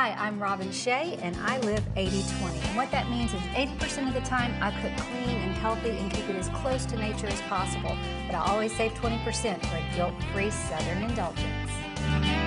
Hi, I'm Robin Shea and I live 80-20. And what that means is 80% of the time I cook clean and healthy and keep it as close to nature as possible. But I always save 20% for a guilt-free Southern indulgence.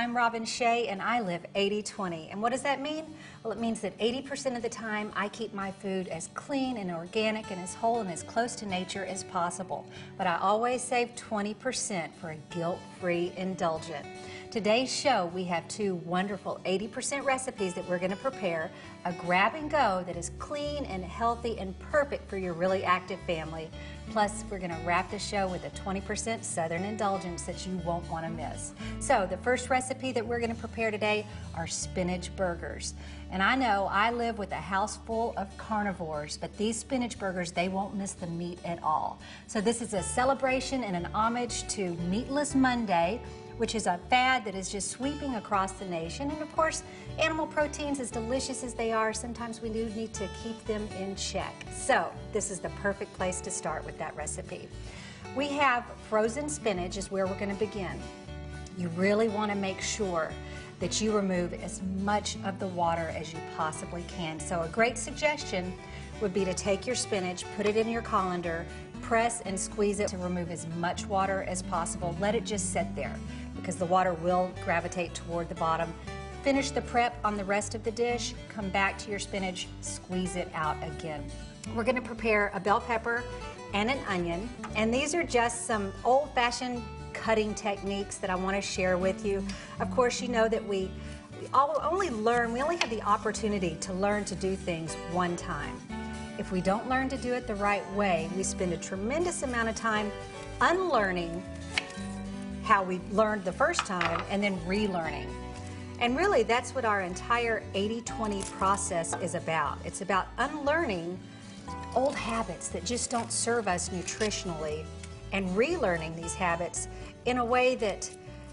I'm Robin Shea and I live 80-20. And what does that mean? Well, it means that 80% of the time I keep my food as clean and organic and as whole and as close to nature as possible. But I always save 20% for a guilt-free indulgent. Today's show, we have two wonderful 80% recipes that we're going to prepare. A grab and go that is clean and healthy and perfect for your really active family. Plus, we're going to wrap the show with a 20% Southern indulgence that you won't want to miss. So, the first recipe that we're going to prepare today are spinach burgers. And I know I live with a house full of carnivores, but these spinach burgers, they won't miss the meat at all. So, this is a celebration and an homage to Meatless Monday which is a fad that is just sweeping across the nation. And of course, animal proteins, as delicious as they are, sometimes we do need to keep them in check. So this is the perfect place to start with that recipe. We have frozen spinach is where we're going to begin. You really want to make sure that you remove as much of the water as you possibly can. So a great suggestion would be to take your spinach, put it in your colander, press and squeeze it to remove as much water as possible. Let it just sit there because the water will gravitate toward the bottom. Finish the prep on the rest of the dish, come back to your spinach, squeeze it out again. We're gonna prepare a bell pepper and an onion, and these are just some old-fashioned cutting techniques that I wanna share with you. Of course, you know that we, we only learn, we only have the opportunity to learn to do things one time. If we don't learn to do it the right way, we spend a tremendous amount of time unlearning how we learned the first time and then relearning. And really, that's what our entire 80-20 process is about. It's about unlearning old habits that just don't serve us nutritionally and relearning these habits in a way that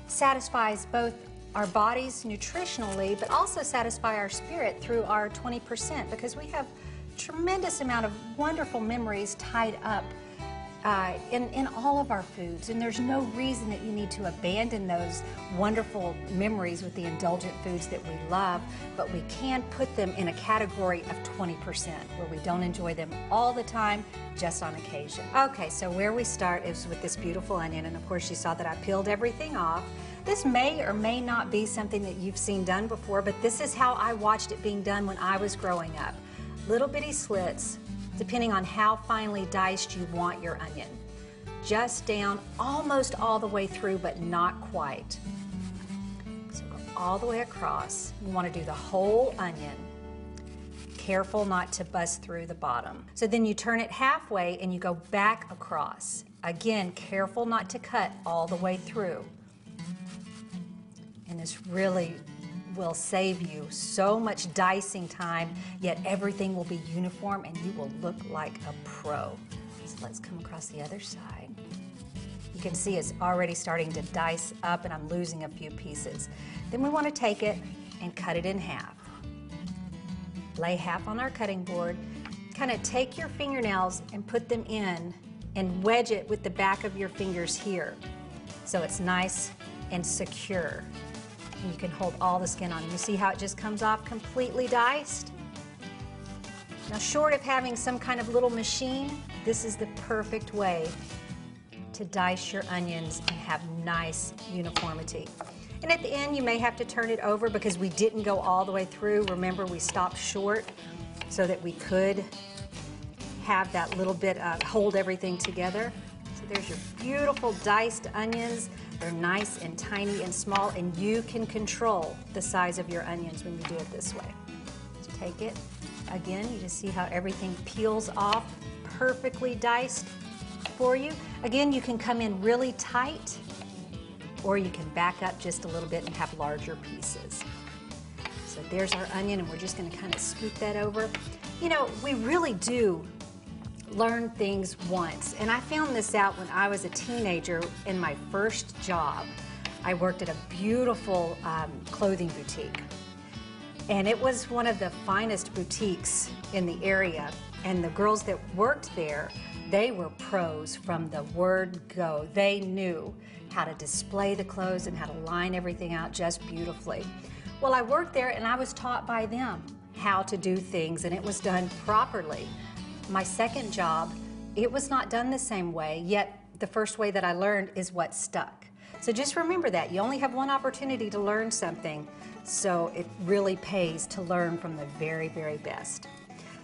satisfies both our bodies nutritionally, but also satisfy our spirit through our 20% because we have tremendous amount of wonderful memories tied up uh, in, in all of our foods. And there's no reason that you need to abandon those wonderful memories with the indulgent foods that we love, but we can put them in a category of 20% where we don't enjoy them all the time, just on occasion. Okay, so where we start is with this beautiful onion. And of course, you saw that I peeled everything off. This may or may not be something that you've seen done before, but this is how I watched it being done when I was growing up. Little bitty slits, depending on how finely diced you want your onion. Just down almost all the way through, but not quite. So go all the way across. You want to do the whole onion. Careful not to bust through the bottom. So then you turn it halfway and you go back across. Again, careful not to cut all the way through. And this really will save you so much dicing time, yet everything will be uniform and you will look like a pro. So let's come across the other side. You can see it's already starting to dice up and I'm losing a few pieces. Then we want to take it and cut it in half. Lay half on our cutting board. Kind of take your fingernails and put them in and wedge it with the back of your fingers here so it's nice and secure and you can hold all the skin on. You see how it just comes off completely diced? Now short of having some kind of little machine, this is the perfect way to dice your onions and have nice uniformity. And at the end, you may have to turn it over because we didn't go all the way through. Remember, we stopped short so that we could have that little bit, of hold everything together. So there's your beautiful diced onions. They're nice and tiny and small, and you can control the size of your onions when you do it this way. So take it, again, you just see how everything peels off, perfectly diced for you. Again, you can come in really tight, or you can back up just a little bit and have larger pieces. So there's our onion, and we're just gonna kind of scoop that over. You know, we really do learn things once. And I found this out when I was a teenager in my first job. I worked at a beautiful um, clothing boutique. And it was one of the finest boutiques in the area. And the girls that worked there, they were pros from the word go. They knew how to display the clothes and how to line everything out just beautifully. Well, I worked there and I was taught by them how to do things and it was done properly. My second job, it was not done the same way, yet the first way that I learned is what stuck. So just remember that. You only have one opportunity to learn something, so it really pays to learn from the very, very best.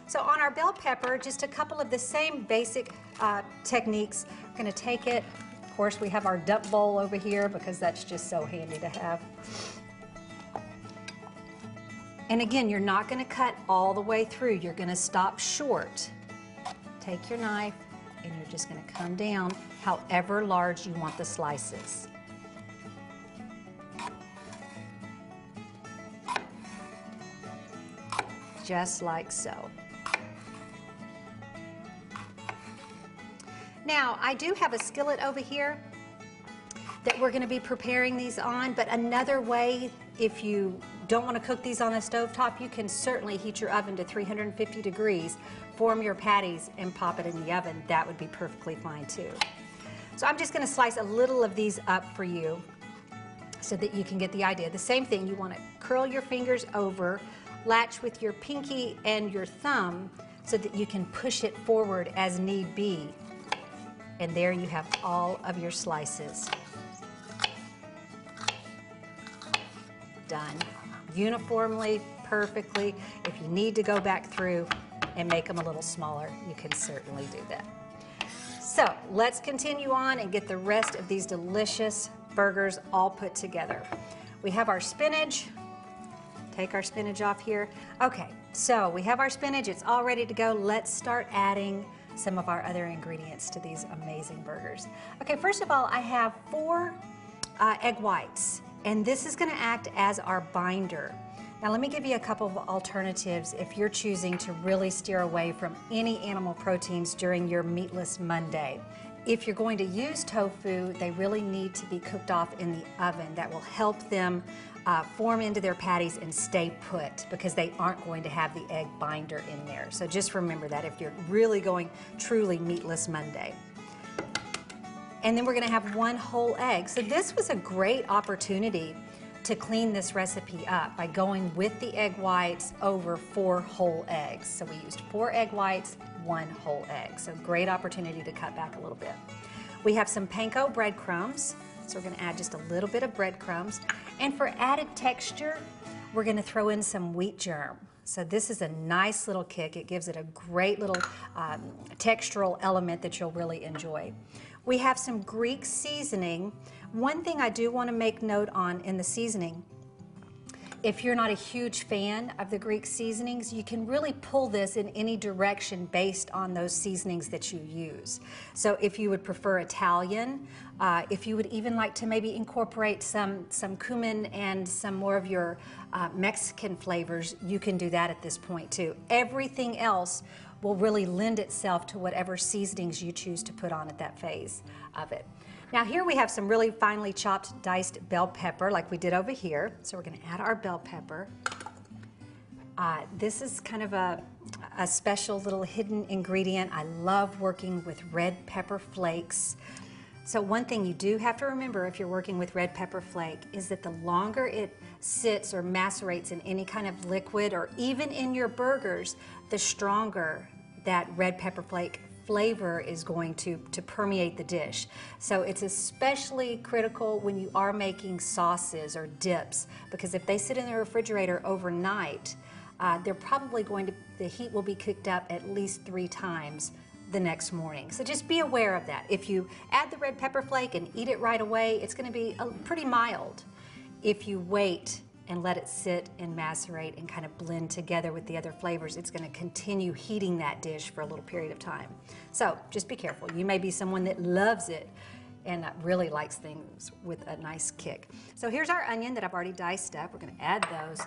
So on our bell pepper, just a couple of the same basic uh, techniques. We're gonna take it, of course we have our dump bowl over here because that's just so handy to have. And again, you're not gonna cut all the way through. You're gonna stop short. Take your knife and you're just gonna come down however large you want the slices. Just like so. Now, I do have a skillet over here that we're gonna be preparing these on, but another way, if you don't wanna cook these on a stove top, you can certainly heat your oven to 350 degrees, form your patties, and pop it in the oven. That would be perfectly fine too. So I'm just gonna slice a little of these up for you so that you can get the idea. The same thing, you wanna curl your fingers over, latch with your pinky and your thumb so that you can push it forward as need be. And there you have all of your slices. Done. Uniformly, perfectly. If you need to go back through and make them a little smaller, you can certainly do that. So let's continue on and get the rest of these delicious burgers all put together. We have our spinach. Take our spinach off here. Okay, so we have our spinach. It's all ready to go. Let's start adding some of our other ingredients to these amazing burgers. Okay, first of all, I have four uh, egg whites, and this is gonna act as our binder. Now let me give you a couple of alternatives if you're choosing to really steer away from any animal proteins during your meatless Monday. If you're going to use tofu, they really need to be cooked off in the oven. That will help them uh, form into their patties and stay put because they aren't going to have the egg binder in there. So just remember that if you're really going truly meatless Monday. And then we're gonna have one whole egg. So this was a great opportunity to clean this recipe up by going with the egg whites over four whole eggs. So we used four egg whites, one whole egg. So great opportunity to cut back a little bit. We have some panko breadcrumbs. So we're gonna add just a little bit of breadcrumbs. And for added texture, we're gonna throw in some wheat germ. So this is a nice little kick. It gives it a great little um, textural element that you'll really enjoy. We have some Greek seasoning. One thing I do want to make note on in the seasoning, if you're not a huge fan of the Greek seasonings, you can really pull this in any direction based on those seasonings that you use. So if you would prefer Italian, uh, if you would even like to maybe incorporate some, some cumin and some more of your uh, Mexican flavors, you can do that at this point too. Everything else will really lend itself to whatever seasonings you choose to put on at that phase of it. Now here we have some really finely chopped diced bell pepper like we did over here. So we're gonna add our bell pepper. Uh, this is kind of a, a special little hidden ingredient. I love working with red pepper flakes. So one thing you do have to remember if you're working with red pepper flake is that the longer it sits or macerates in any kind of liquid or even in your burgers, the stronger that red pepper flake flavor is going to, to permeate the dish. So it's especially critical when you are making sauces or dips because if they sit in the refrigerator overnight, uh, they're probably going to, the heat will be cooked up at least three times the next morning. So just be aware of that. If you add the red pepper flake and eat it right away, it's gonna be a, pretty mild. If you wait and let it sit and macerate and kind of blend together with the other flavors, it's gonna continue heating that dish for a little period of time. So just be careful. You may be someone that loves it and really likes things with a nice kick. So here's our onion that I've already diced up. We're gonna add those.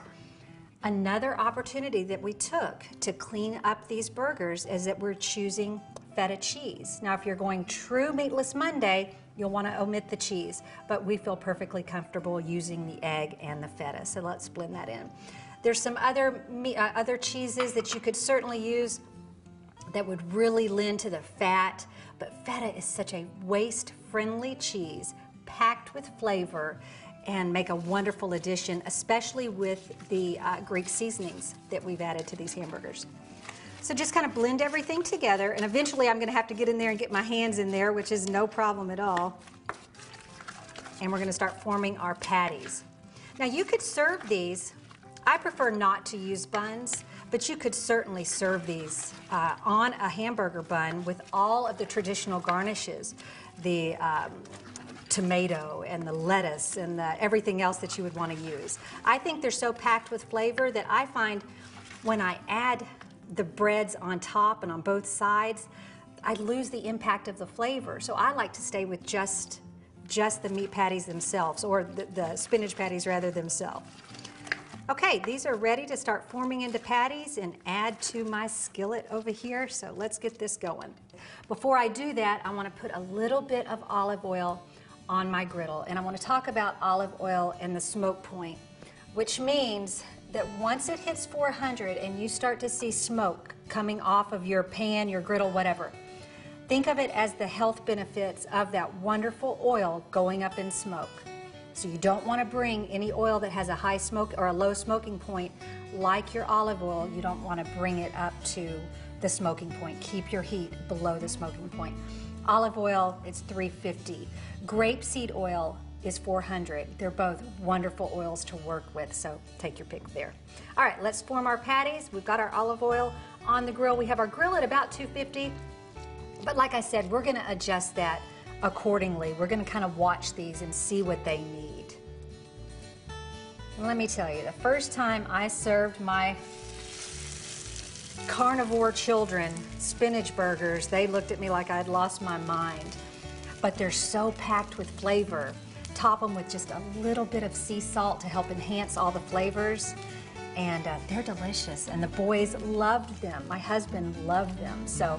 Another opportunity that we took to clean up these burgers is that we're choosing feta cheese. Now if you're going true meatless Monday, You'll want to omit the cheese, but we feel perfectly comfortable using the egg and the feta. So let's blend that in. There's some other, uh, other cheeses that you could certainly use that would really lend to the fat, but feta is such a waist-friendly cheese, packed with flavor, and make a wonderful addition, especially with the uh, Greek seasonings that we've added to these hamburgers. So just kind of blend everything together, and eventually I'm gonna have to get in there and get my hands in there, which is no problem at all. And we're gonna start forming our patties. Now you could serve these, I prefer not to use buns, but you could certainly serve these uh, on a hamburger bun with all of the traditional garnishes. The um, tomato and the lettuce and the, everything else that you would want to use. I think they're so packed with flavor that I find when I add the breads on top and on both sides, I lose the impact of the flavor. So I like to stay with just, just the meat patties themselves, or the, the spinach patties rather themselves. Okay, these are ready to start forming into patties and add to my skillet over here. So let's get this going. Before I do that, I want to put a little bit of olive oil on my griddle. And I want to talk about olive oil and the smoke point, which means that once it hits 400 and you start to see smoke coming off of your pan, your griddle, whatever, think of it as the health benefits of that wonderful oil going up in smoke. So you don't want to bring any oil that has a high smoke or a low smoking point like your olive oil. You don't want to bring it up to the smoking point. Keep your heat below the smoking point. Olive oil, it's 350. Grapeseed oil is 400. They're both wonderful oils to work with, so take your pick there. All right, let's form our patties. We've got our olive oil on the grill. We have our grill at about 250, but like I said, we're gonna adjust that accordingly. We're gonna kind of watch these and see what they need. Let me tell you, the first time I served my carnivore children spinach burgers, they looked at me like I'd lost my mind. But they're so packed with flavor. Top them with just a little bit of sea salt to help enhance all the flavors. And uh, they're delicious. And the boys loved them. My husband loved them. So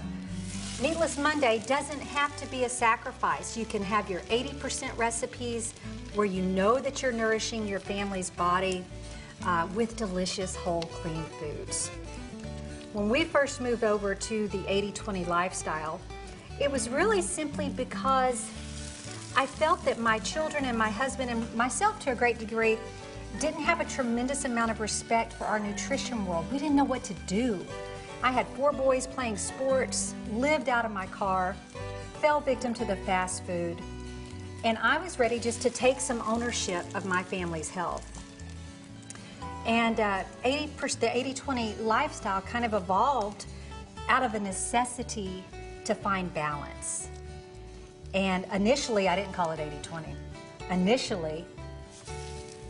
Meatless Monday doesn't have to be a sacrifice. You can have your 80% recipes where you know that you're nourishing your family's body uh, with delicious, whole, clean foods. When we first moved over to the 80-20 lifestyle, it was really simply because I felt that my children and my husband and myself to a great degree didn't have a tremendous amount of respect for our nutrition world. We didn't know what to do. I had four boys playing sports, lived out of my car, fell victim to the fast food, and I was ready just to take some ownership of my family's health. And uh, 80 the 80-20 lifestyle kind of evolved out of a necessity to find balance. And initially, I didn't call it 80-20. Initially,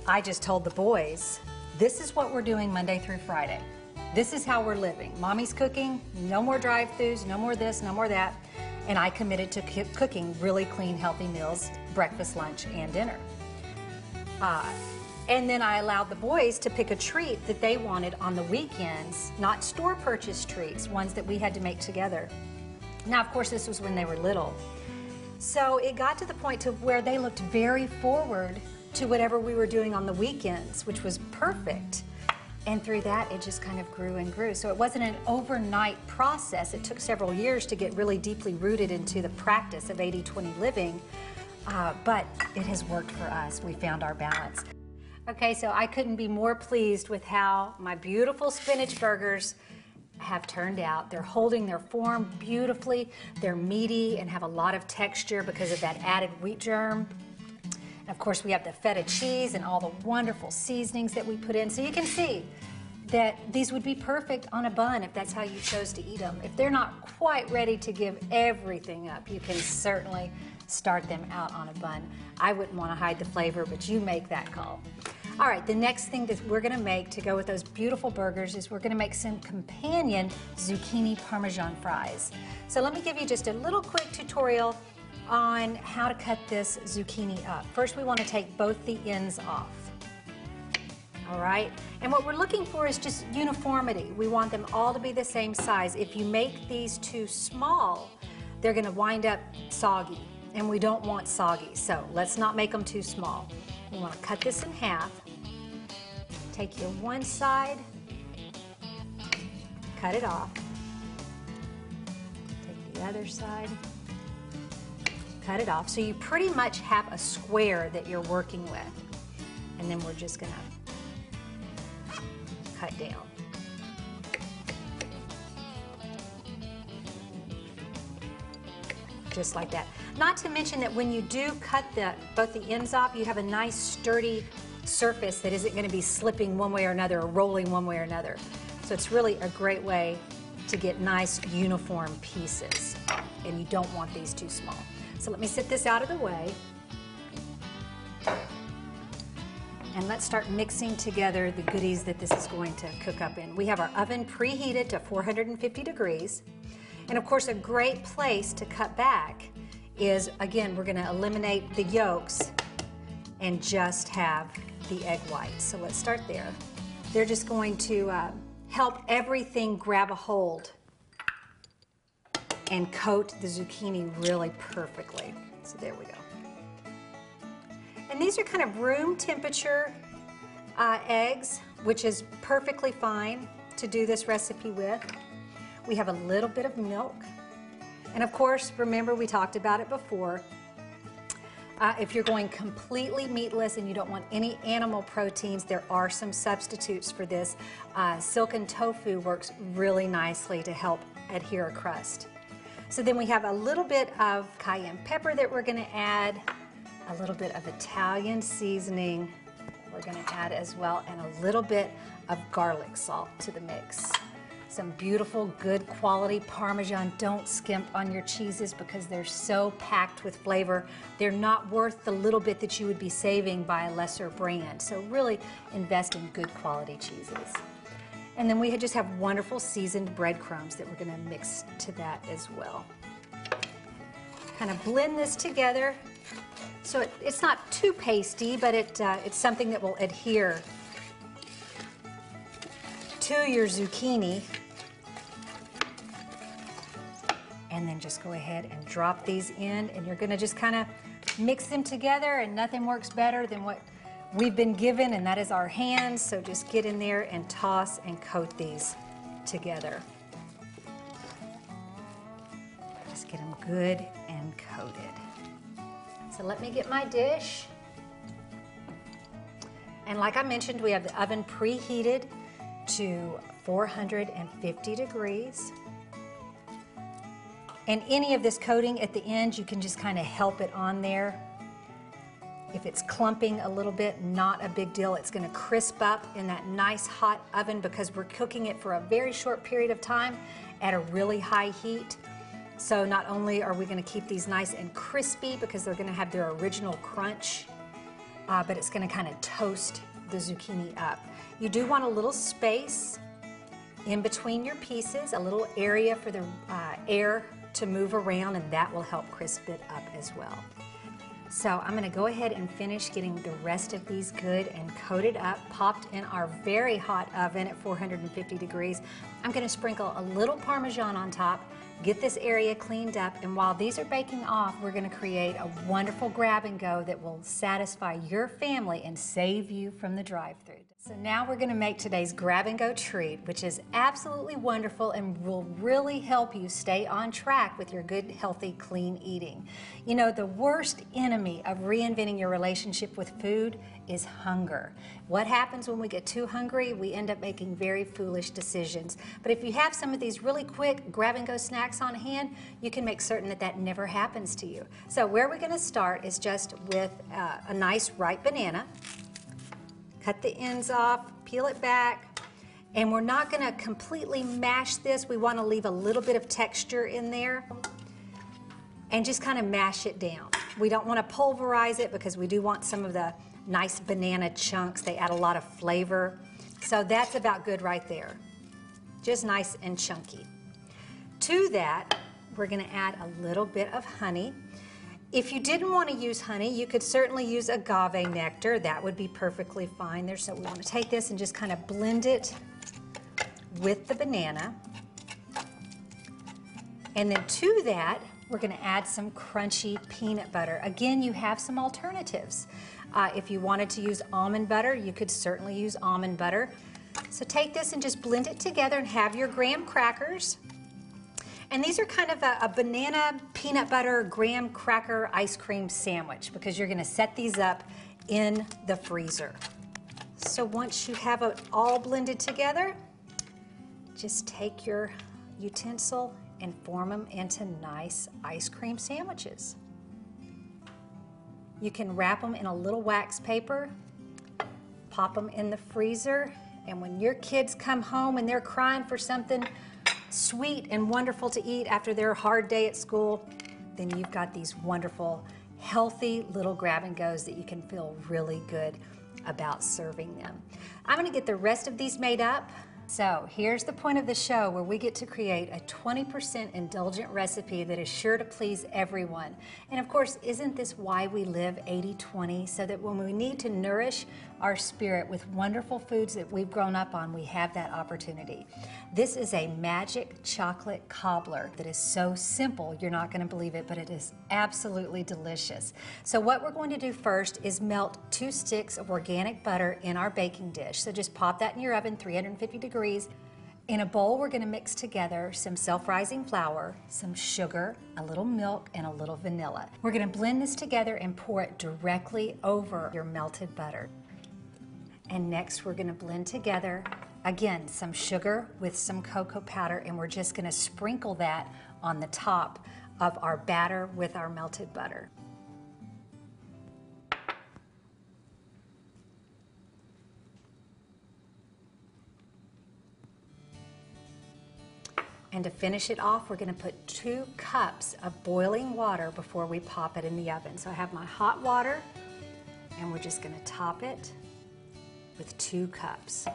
I just told the boys, this is what we're doing Monday through Friday. This is how we're living. Mommy's cooking, no more drive-throughs, no more this, no more that. And I committed to cooking really clean, healthy meals, breakfast, lunch, and dinner. Uh, and then I allowed the boys to pick a treat that they wanted on the weekends, not store purchased treats, ones that we had to make together. Now, of course, this was when they were little. So it got to the point to where they looked very forward to whatever we were doing on the weekends, which was perfect. And through that, it just kind of grew and grew. So it wasn't an overnight process. It took several years to get really deeply rooted into the practice of 80-20 living. Uh, but it has worked for us. We found our balance. Okay, so I couldn't be more pleased with how my beautiful spinach burgers have turned out. They're holding their form beautifully. They're meaty and have a lot of texture because of that added wheat germ. And of course, we have the feta cheese and all the wonderful seasonings that we put in. So you can see that these would be perfect on a bun if that's how you chose to eat them. If they're not quite ready to give everything up, you can certainly start them out on a bun. I wouldn't want to hide the flavor, but you make that call. All right, the next thing that we're gonna make to go with those beautiful burgers is we're gonna make some companion zucchini parmesan fries. So let me give you just a little quick tutorial on how to cut this zucchini up. First, we wanna take both the ends off. All right, and what we're looking for is just uniformity. We want them all to be the same size. If you make these too small, they're gonna wind up soggy and we don't want soggy. So let's not make them too small. We want to cut this in half. Take your one side, cut it off. Take the other side, cut it off. So you pretty much have a square that you're working with. And then we're just gonna cut down. Just like that. Not to mention that when you do cut the both the ends off, you have a nice sturdy surface that isn't gonna be slipping one way or another or rolling one way or another. So it's really a great way to get nice uniform pieces. And you don't want these too small. So let me set this out of the way. And let's start mixing together the goodies that this is going to cook up in. We have our oven preheated to 450 degrees. And of course, a great place to cut back is, again, we're gonna eliminate the yolks and just have the egg whites. So let's start there. They're just going to uh, help everything grab a hold and coat the zucchini really perfectly. So there we go. And these are kind of room temperature uh, eggs, which is perfectly fine to do this recipe with. We have a little bit of milk. And of course, remember we talked about it before. Uh, if you're going completely meatless and you don't want any animal proteins, there are some substitutes for this. Uh, silken tofu works really nicely to help adhere a crust. So then we have a little bit of cayenne pepper that we're gonna add a little bit of Italian seasoning we're gonna add as well, and a little bit of garlic salt to the mix. Some beautiful, good quality Parmesan. Don't skimp on your cheeses because they're so packed with flavor. They're not worth the little bit that you would be saving by a lesser brand. So really invest in good quality cheeses. And then we just have wonderful seasoned breadcrumbs that we're gonna mix to that as well. Kind of blend this together so it, it's not too pasty, but it, uh, it's something that will adhere to your zucchini. And then just go ahead and drop these in and you're gonna just kind of mix them together and nothing works better than what we've been given and that is our hands. So just get in there and toss and coat these together. Just get them good and coated. So let me get my dish. And like I mentioned, we have the oven preheated to 450 degrees. And any of this coating at the end, you can just kind of help it on there. If it's clumping a little bit, not a big deal. It's gonna crisp up in that nice hot oven because we're cooking it for a very short period of time at a really high heat. So not only are we gonna keep these nice and crispy because they're gonna have their original crunch, uh, but it's gonna kind of toast the zucchini up. You do want a little space in between your pieces, a little area for the uh, air to move around and that will help crisp it up as well. So I'm gonna go ahead and finish getting the rest of these good and coated up, popped in our very hot oven at 450 degrees. I'm gonna sprinkle a little Parmesan on top Get this area cleaned up, and while these are baking off, we're gonna create a wonderful grab and go that will satisfy your family and save you from the drive-through. So now we're gonna make today's grab and go treat, which is absolutely wonderful and will really help you stay on track with your good, healthy, clean eating. You know, the worst enemy of reinventing your relationship with food is hunger. What happens when we get too hungry? We end up making very foolish decisions. But if you have some of these really quick grab and go snacks on hand, you can make certain that that never happens to you. So where we're gonna start is just with uh, a nice ripe banana. Cut the ends off, peel it back, and we're not gonna completely mash this. We wanna leave a little bit of texture in there and just kind of mash it down. We don't wanna pulverize it because we do want some of the nice banana chunks. They add a lot of flavor. So that's about good right there. Just nice and chunky. To that, we're gonna add a little bit of honey. If you didn't want to use honey, you could certainly use agave nectar. That would be perfectly fine there. So we want to take this and just kind of blend it with the banana. And then to that, we're gonna add some crunchy peanut butter. Again, you have some alternatives. Uh, if you wanted to use almond butter, you could certainly use almond butter. So take this and just blend it together and have your graham crackers. And these are kind of a, a, banana peanut butter graham cracker ice cream sandwich because you're gonna set these up in the freezer. So once you have it all blended together, just take your utensil and form them into nice ice cream sandwiches. You can wrap them in a little wax paper, pop them in the freezer, and when your kids come home and they're crying for something sweet and wonderful to eat after their hard day at school, then you've got these wonderful, healthy little grab and goes that you can feel really good about serving them. I'm gonna get the rest of these made up. So here's the point of the show where we get to create a 20% indulgent recipe that is sure to please everyone. And of course, isn't this why we live 80-20? So that when we need to nourish our spirit with wonderful foods that we've grown up on, we have that opportunity. This is a magic chocolate cobbler that is so simple, you're not gonna believe it, but it is absolutely delicious. So what we're going to do first is melt two sticks of organic butter in our baking dish. So just pop that in your oven, 350 degrees. In a bowl, we're gonna mix together some self-rising flour, some sugar, a little milk, and a little vanilla. We're gonna blend this together and pour it directly over your melted butter. And next we're gonna blend together, again, some sugar with some cocoa powder, and we're just gonna sprinkle that on the top of our batter with our melted butter. And to finish it off, we're gonna put two cups of boiling water before we pop it in the oven. So I have my hot water, and we're just gonna top it with two cups.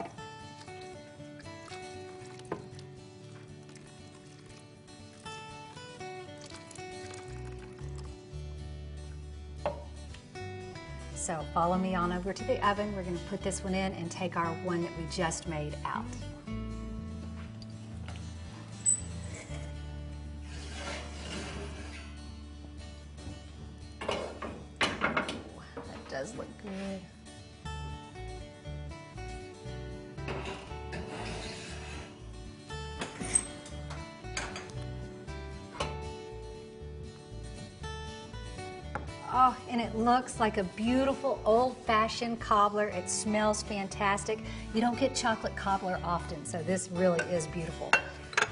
So follow me on over to the oven. We're gonna put this one in and take our one that we just made out. Looks like a beautiful old-fashioned cobbler. It smells fantastic. You don't get chocolate cobbler often, so this really is beautiful.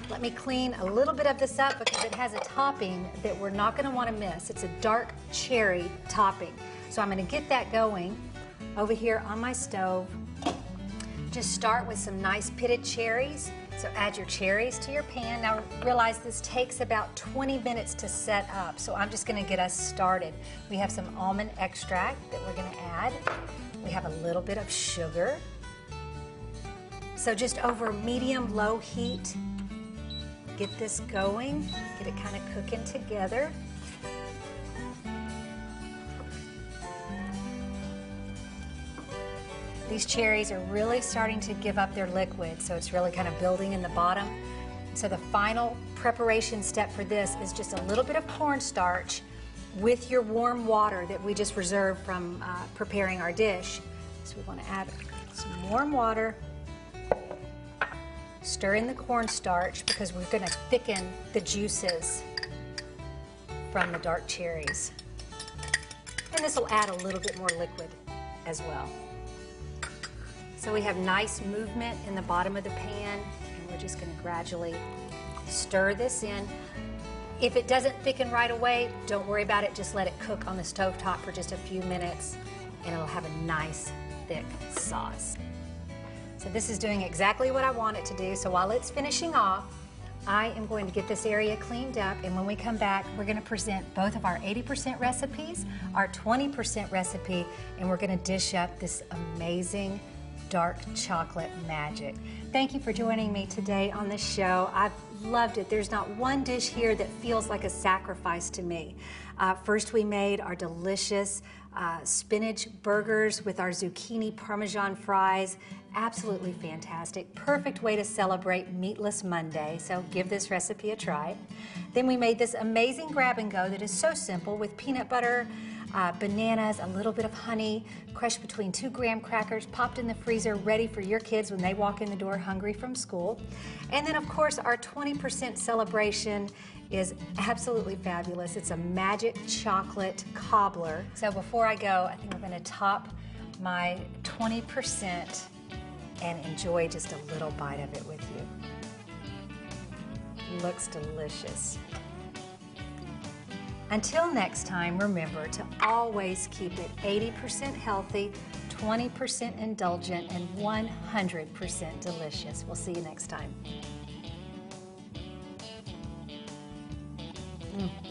Let me clean a little bit of this up because it has a topping that we're not gonna wanna miss. It's a dark cherry topping. So I'm gonna get that going over here on my stove. Just start with some nice pitted cherries. So add your cherries to your pan. Now realize this takes about 20 minutes to set up, so I'm just gonna get us started. We have some almond extract that we're gonna add. We have a little bit of sugar. So just over medium-low heat, get this going, get it kind of cooking together. These cherries are really starting to give up their liquid, so it's really kind of building in the bottom. So the final preparation step for this is just a little bit of cornstarch with your warm water that we just reserved from uh, preparing our dish. So we want to add some warm water, stir in the cornstarch because we're going to thicken the juices from the dark cherries. And this will add a little bit more liquid as well. So we have nice movement in the bottom of the pan, and we're just gonna gradually stir this in. If it doesn't thicken right away, don't worry about it. Just let it cook on the stove top for just a few minutes, and it'll have a nice, thick sauce. So this is doing exactly what I want it to do. So while it's finishing off, I am going to get this area cleaned up and when we come back we're going to present both of our 80% recipes, our 20% recipe, and we're going to dish up this amazing dark chocolate magic. Thank you for joining me today on the show. I've loved it. There's not one dish here that feels like a sacrifice to me. Uh, first, we made our delicious uh, spinach burgers with our zucchini parmesan fries. Absolutely fantastic. Perfect way to celebrate Meatless Monday, so give this recipe a try. Then we made this amazing grab and go that is so simple with peanut butter, uh, bananas, a little bit of honey, crushed between two graham crackers, popped in the freezer, ready for your kids when they walk in the door hungry from school. And then, of course, our 20% celebration is absolutely fabulous. It's a magic chocolate cobbler. So before I go, I think I'm to top my 20% and enjoy just a little bite of it with you. Looks delicious. Until next time, remember to always keep it 80% healthy, 20% indulgent, and 100% delicious. We'll see you next time. Mm.